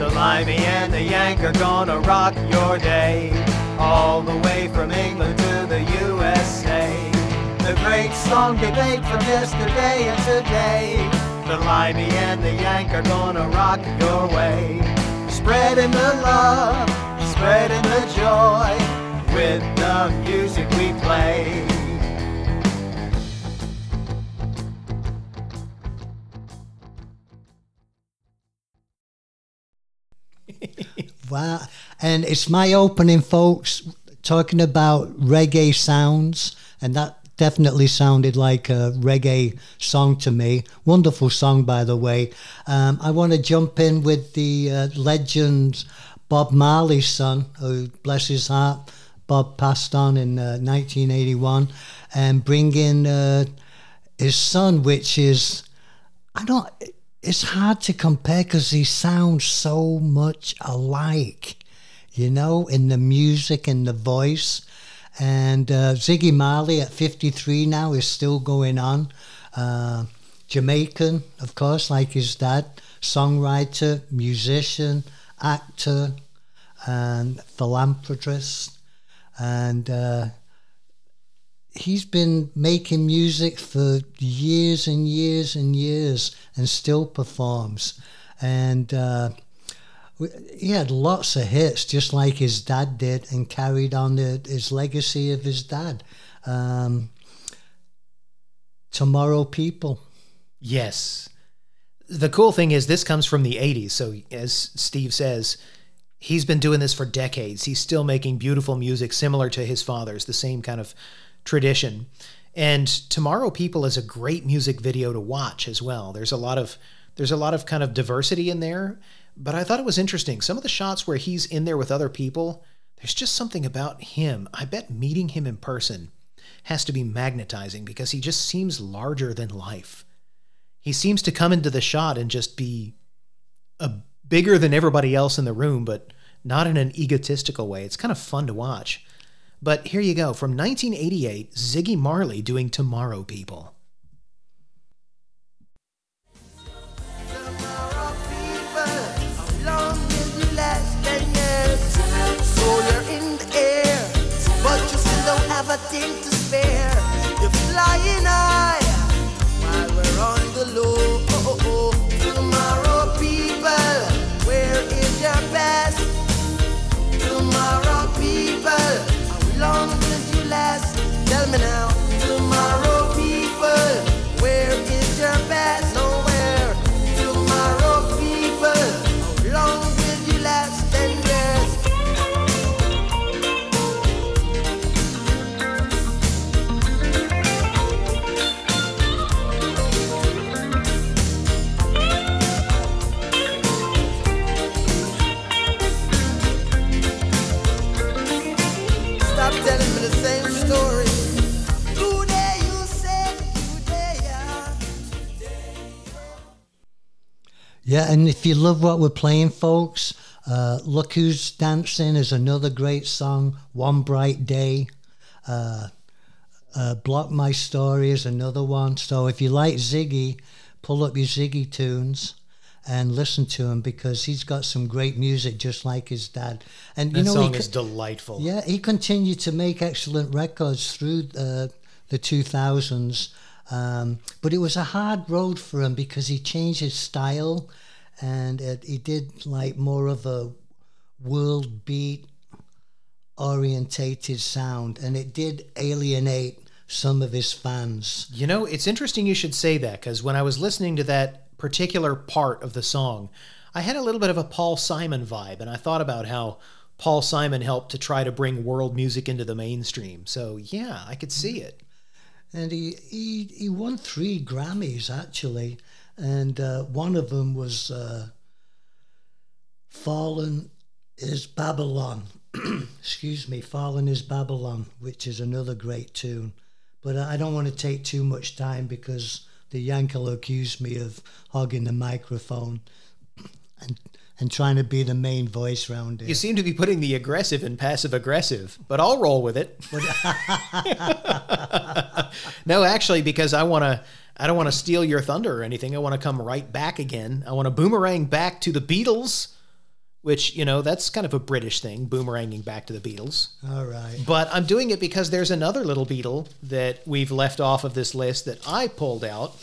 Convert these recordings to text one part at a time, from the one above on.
The Limey and the Yank are gonna rock your day. All the way from England to the USA. The great song debate from yesterday and today. The Limey and the Yank are gonna rock your way. Spreading the love, spreading the joy with the music we play. Wow. And it's my opening, folks, talking about reggae sounds. And that definitely sounded like a reggae song to me. Wonderful song, by the way. Um, I want to jump in with the uh, legend Bob Marley's son, who, bless his heart, Bob passed on in uh, 1981, and bring in uh, his son, which is, I don't it's hard to compare because they sound so much alike, you know, in the music and the voice. And uh, Ziggy Marley at 53 now is still going on. Uh, Jamaican, of course, like his dad, songwriter, musician, actor, and philanthropist. And uh, he's been making music for years and years and years and still performs. And uh, he had lots of hits, just like his dad did, and carried on the, his legacy of his dad. Um, Tomorrow People. Yes. The cool thing is, this comes from the 80s. So, as Steve says, he's been doing this for decades. He's still making beautiful music similar to his father's, the same kind of tradition. And Tomorrow People is a great music video to watch as well. There's a lot of there's a lot of kind of diversity in there, but I thought it was interesting. Some of the shots where he's in there with other people, there's just something about him. I bet meeting him in person has to be magnetizing because he just seems larger than life. He seems to come into the shot and just be a bigger than everybody else in the room, but not in an egotistical way. It's kind of fun to watch. But here you go from 1988, Ziggy Marley doing Tomorrow People. Yeah, and if you love what we're playing, folks, uh, Look Who's Dancing is another great song. One Bright Day. Uh, uh, Black My Story is another one. So if you like Ziggy, pull up your Ziggy tunes and listen to him because he's got some great music just like his dad. And That you know, song he, is delightful. yeah, he continued to make excellent records through uh, the 2000s. Um, but it was a hard road for him because he changed his style and it, he did like more of a world beat orientated sound and it did alienate some of his fans. You know, it's interesting you should say that because when I was listening to that particular part of the song, I had a little bit of a Paul Simon vibe, and I thought about how Paul Simon helped to try to bring world music into the mainstream. So, yeah, I could see it. And he, he, he won three Grammys actually, and uh, one of them was uh, Fallen is Babylon. Excuse me, Fallen is Babylon, which is another great tune. But I don't want to take too much time because the Yankel accused me of hogging the microphone and, and trying to be the main voice round here. You seem to be putting the aggressive in passive aggressive, but I'll roll with it. no, actually, because I want to. I don't want to steal your thunder or anything. I want to come right back again. I want to boomerang back to the Beatles which, you know, that's kind of a British thing, boomeranging back to the Beatles. All right. But I'm doing it because there's another little Beatle that we've left off of this list that I pulled out,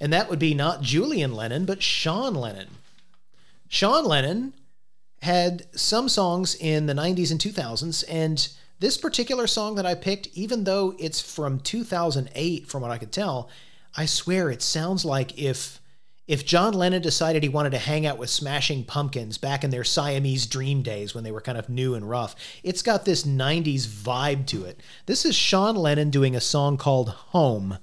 and that would be not Julian Lennon, but Sean Lennon. Sean Lennon had some songs in the 90s and 2000s, and this particular song that I picked, even though it's from 2008, from what I could tell, I swear it sounds like if if John Lennon decided he wanted to hang out with Smashing Pumpkins back in their Siamese dream days when they were kind of new and rough, it's got this 90s vibe to it. This is Sean Lennon doing a song called Home.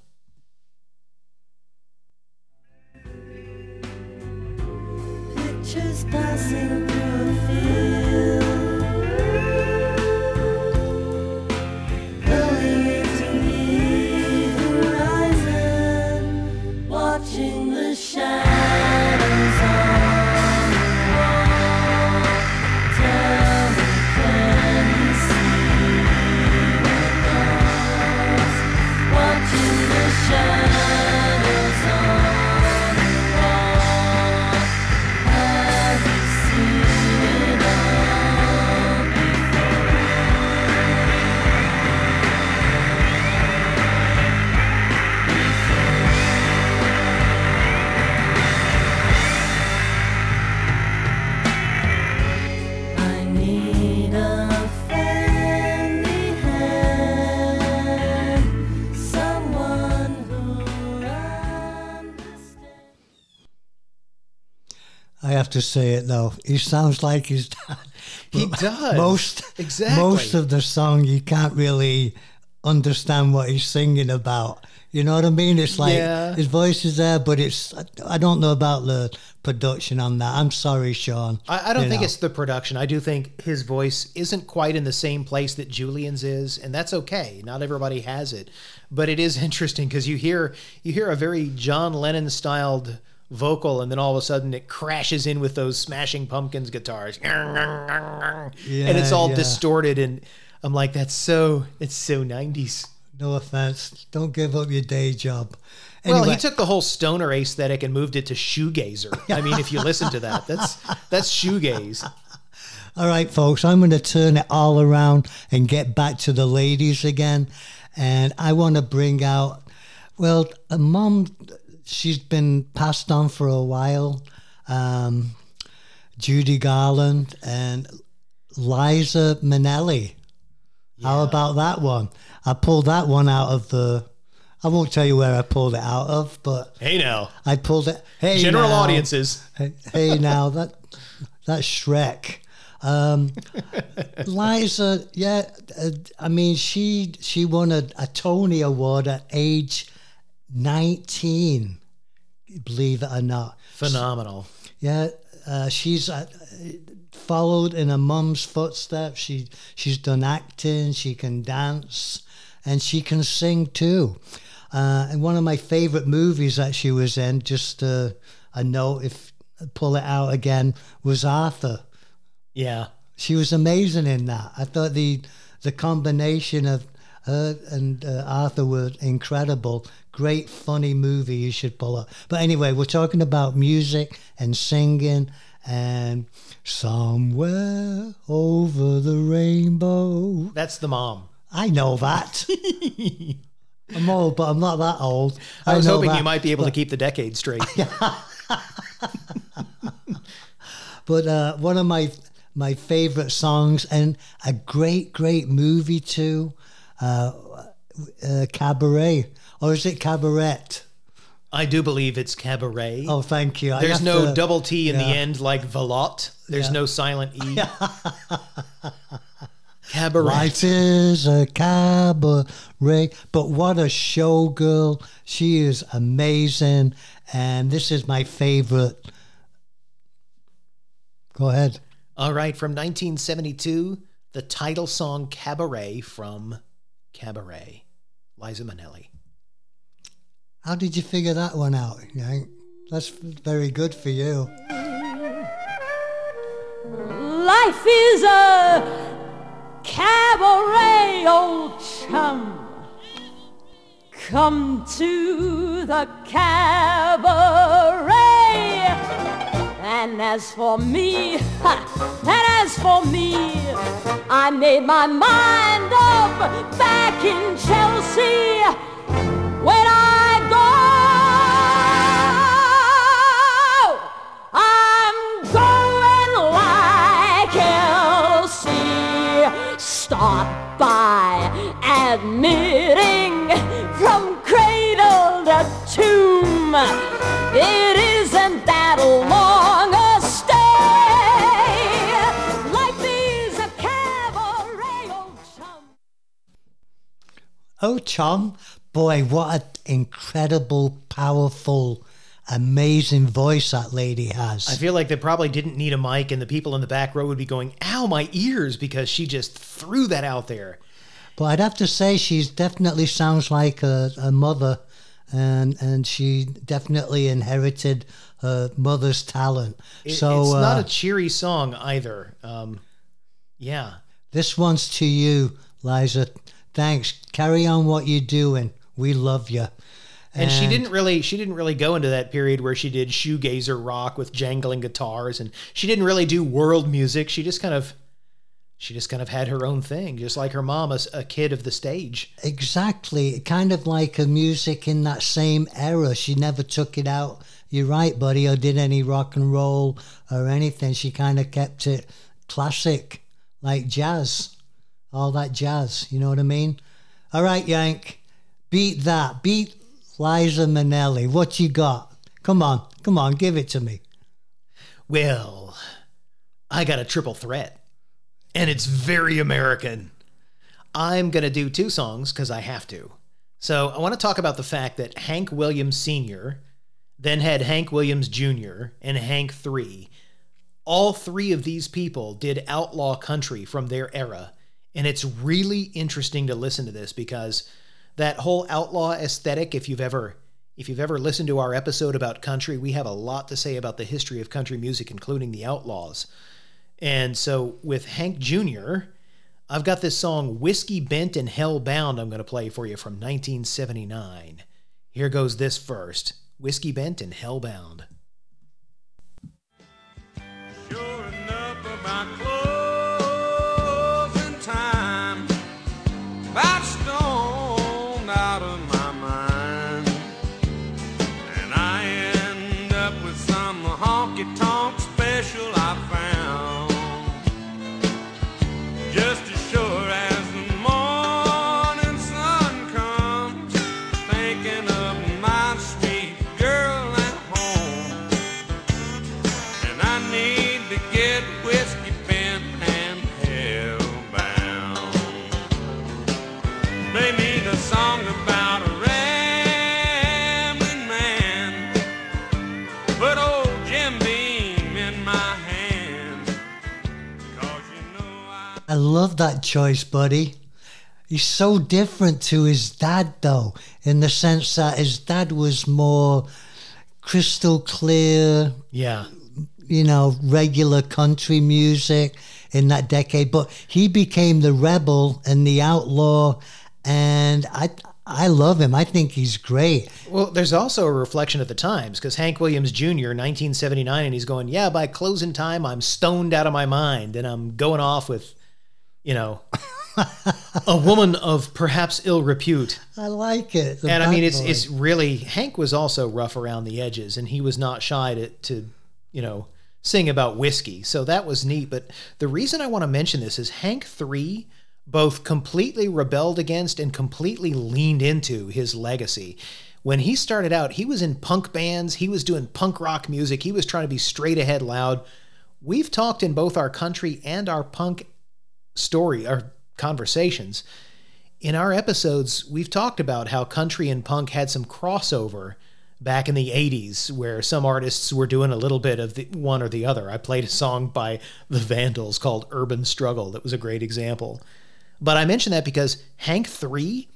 Pictures passing through a field, to say it though. He sounds like he's dad. He does. Most Exactly. Most of the song you can't really understand what he's singing about. You know what I mean? It's like Yeah. his voice is there, but it's I don't know about the production on that. I'm sorry, Sean. I, I don't think know. it's the production. I do think his voice isn't quite in the same place that Julian's is, and that's okay. Not everybody has it, but it is interesting because you hear you hear a very John Lennon styled vocal, and then all of a sudden it crashes in with those Smashing Pumpkins guitars, and it's all yeah. distorted. And I'm like, that's so it's so 90s. No offense. Don't give up your day job. Well, he took the whole stoner aesthetic and moved it to shoegazer. I mean, if you listen to that, that's that's shoegaze. All right, folks, I'm going to turn it all around and get back to the ladies again. And I want to bring out, well, a mom, she's been passed on for a while, um, Judy Garland and Liza Minnelli. How about that one? I pulled that one out of the. I won't tell you where I pulled it out of, but Hey now. I pulled it. Hey, General now. audiences. Hey, hey now that that's Shrek. Um, Liza, yeah, uh, I mean she she won a, a Tony Award at age nineteen. Believe it or not, Phenomenal. yeah, uh, she's uh, followed in her mum's footsteps. She she's done acting, she can dance, and she can sing too. Uh, and one of my favorite movies that she was in, just uh, a note if pull it out again, was Arthur. Yeah. She was amazing in that. I thought the the combination of her and uh, Arthur were incredible. Great, funny movie you should pull up. But anyway, we're talking about music and singing and somewhere over the rainbow. That's the mom. I know that. I'm old, but I'm not that old. I was hoping that. you might be able to keep the decade straight. But uh, one of my my favorite songs and a great great movie too, uh, uh, Cabaret or is it Cabaret? I do believe it's cabaret. Oh, thank you. I There's no to- double T in the end like veloute. There's Yeah. no silent E. cabaret. Life is a cabaret, but what a showgirl! She is amazing, and this is my favorite. Go ahead. All right, from 1972, the title song Cabaret from Cabaret. Liza Minnelli. How did you figure that one out? Yank? That's very good for you. Life is a cabaret, old chum. Come to the cabaret And as for me, and as for me, I made my mind up back in Chelsea when I go. I'm going like Elsie. Start by admitting from cradle to tomb. Oh, Tom, boy, what an incredible, powerful, amazing voice that lady has. I feel like they probably didn't need a mic, and the people in the back row would be going, "Ow, my ears!" because she just threw that out there. But I'd have to say she definitely sounds like a, a mother, and and she definitely inherited her mother's talent. It- so it's not uh, a cheery song either. Um, yeah, this one's to you, Liza. Thanks. Carry on what you're doing. We love you. and she didn't really she didn't really go into that period where she did shoegazer rock with jangling guitars, and she didn't really do world music. She just kind of she just kind of had her own thing, just like her mom, a kid of the stage. Exactly. Kind of like her music in that same era. She never took it out. You're right, buddy, or did any rock and roll or anything. She kind of kept it classic, like jazz. All that jazz. You know what I mean? All right, Yank. Beat that. Beat Liza Minnelli. What you got? Come on. Come on. Give it to me. Well, I got a triple threat, and it's very American. I'm going to do two songs because I have to. So I want to talk about the fact that Hank Williams Sr. then had Hank Williams Jr. and Hank III. All three of these people did outlaw country from their era. And it's really interesting to listen to this because that whole outlaw aesthetic, if you've ever if you've ever listened to our episode about country, we have a lot to say about the history of country music, including the outlaws. And so with Hank Jr., I've got this song Whiskey Bent and Hell Bound I'm going to play for you from 1979. Here goes this first Whiskey Bent and Hellbound. Sure I. Love that choice, buddy. He's so different to his dad, though, in the sense that his dad was more crystal clear, Yeah. you know, regular country music in that decade. But he became the rebel and the outlaw, and I I love him. I think he's great. Well, there's also a reflection of the times because Hank Williams Jr., 1979, and he's going, Yeah, by closing time, I'm stoned out of my mind and I'm going off with, you know, a woman of perhaps ill repute. I like it. The and I mean, it's boy. it's really Hank was also rough around the edges, and he was not shy to to you know sing about whiskey. So that was neat. But the reason I want to mention this is Hank three both completely rebelled against and completely leaned into his legacy. When he started out, he was in punk bands, he was doing punk rock music, he was trying to be straight ahead loud. We've talked in both our country and our punk story, or conversations. In our episodes, we've talked about how country and punk had some crossover back in the 80s where some artists were doing a little bit of the one or the other. I played a song by the Vandals called Urban Struggle that was a great example. But I mention that because Hank 3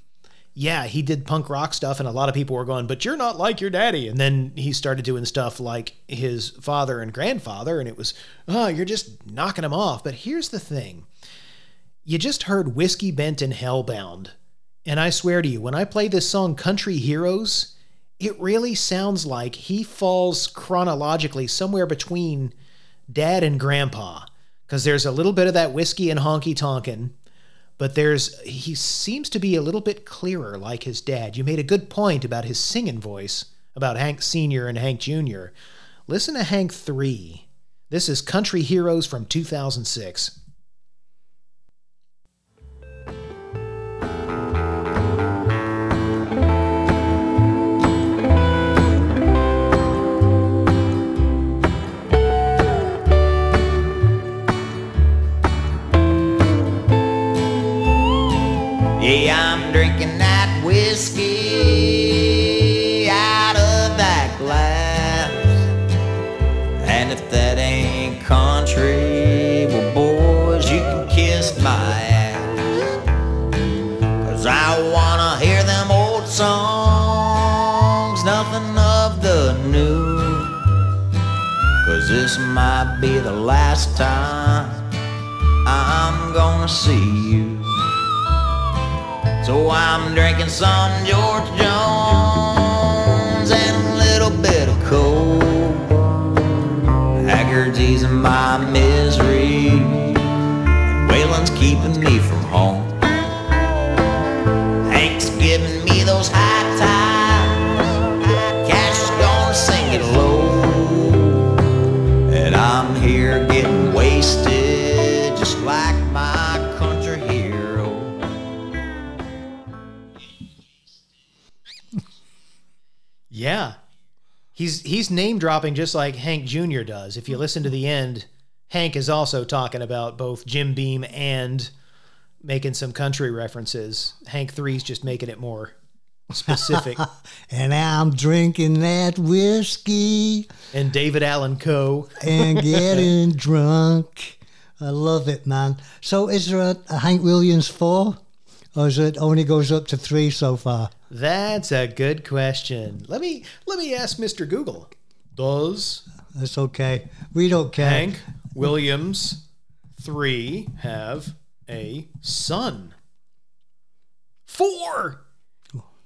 yeah, he did punk rock stuff, and a lot of people were going, but you're not like your daddy. And then he started doing stuff like his father and grandfather, and it was, oh, you're just knocking him off. But here's the thing you just heard Whiskey Bent and Hellbound. And I swear to you, when I play this song, Country Heroes, it really sounds like he falls chronologically somewhere between dad and grandpa. Because there's a little bit of that whiskey and honky tonkin but there's he seems to be a little bit clearer like his dad. You made a good point about his singing voice about hank senior and hank junior. Listen to hank 3 this is country heroes from 2006 See you. So I'm drinking some George Jones Yeah. He's he's name dropping just like Hank Jr. does. If you listen to the end, Hank is also talking about both Jim Beam and making some country references. Hank 3's just making it more specific. And I'm drinking that whiskey and David Allan Coe. and getting drunk. I love it, man. So, is there a, a Hank Williams four, Oh, or is it only goes up to three so far? That's a good question. Let me let me ask Mr. Google. Does That's okay. We don't care. Hank Williams 3 have a son? 4.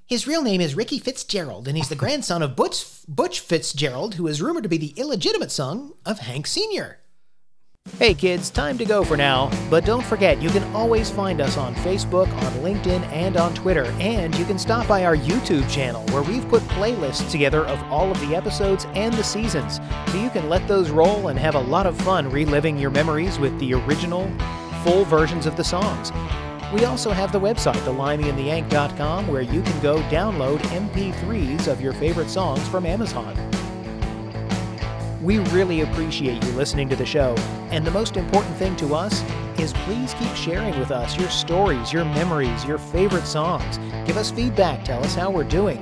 His real name is Ricky Fitzgerald, and he's the grandson of Butch, Butch Fitzgerald, who is rumored to be the illegitimate son of Hank Sr. Hey kids, time to go for now. But don't forget, you can always find us on Facebook, on LinkedIn, and on Twitter. And you can stop by our YouTube channel where we've put playlists together of all of the episodes and the seasons. So you can let those roll and have a lot of fun reliving your memories with the original, full versions of the songs. We also have the website, thelimeyandtheyank.com, where you can go download MP3s of your favorite songs from Amazon. We really appreciate you listening to the show, and the most important thing to us is please keep sharing with us your stories, your memories, your favorite songs. Give us feedback, tell us how we're doing,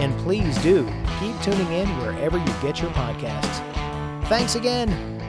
and please do keep tuning in wherever you get your podcasts. Thanks again.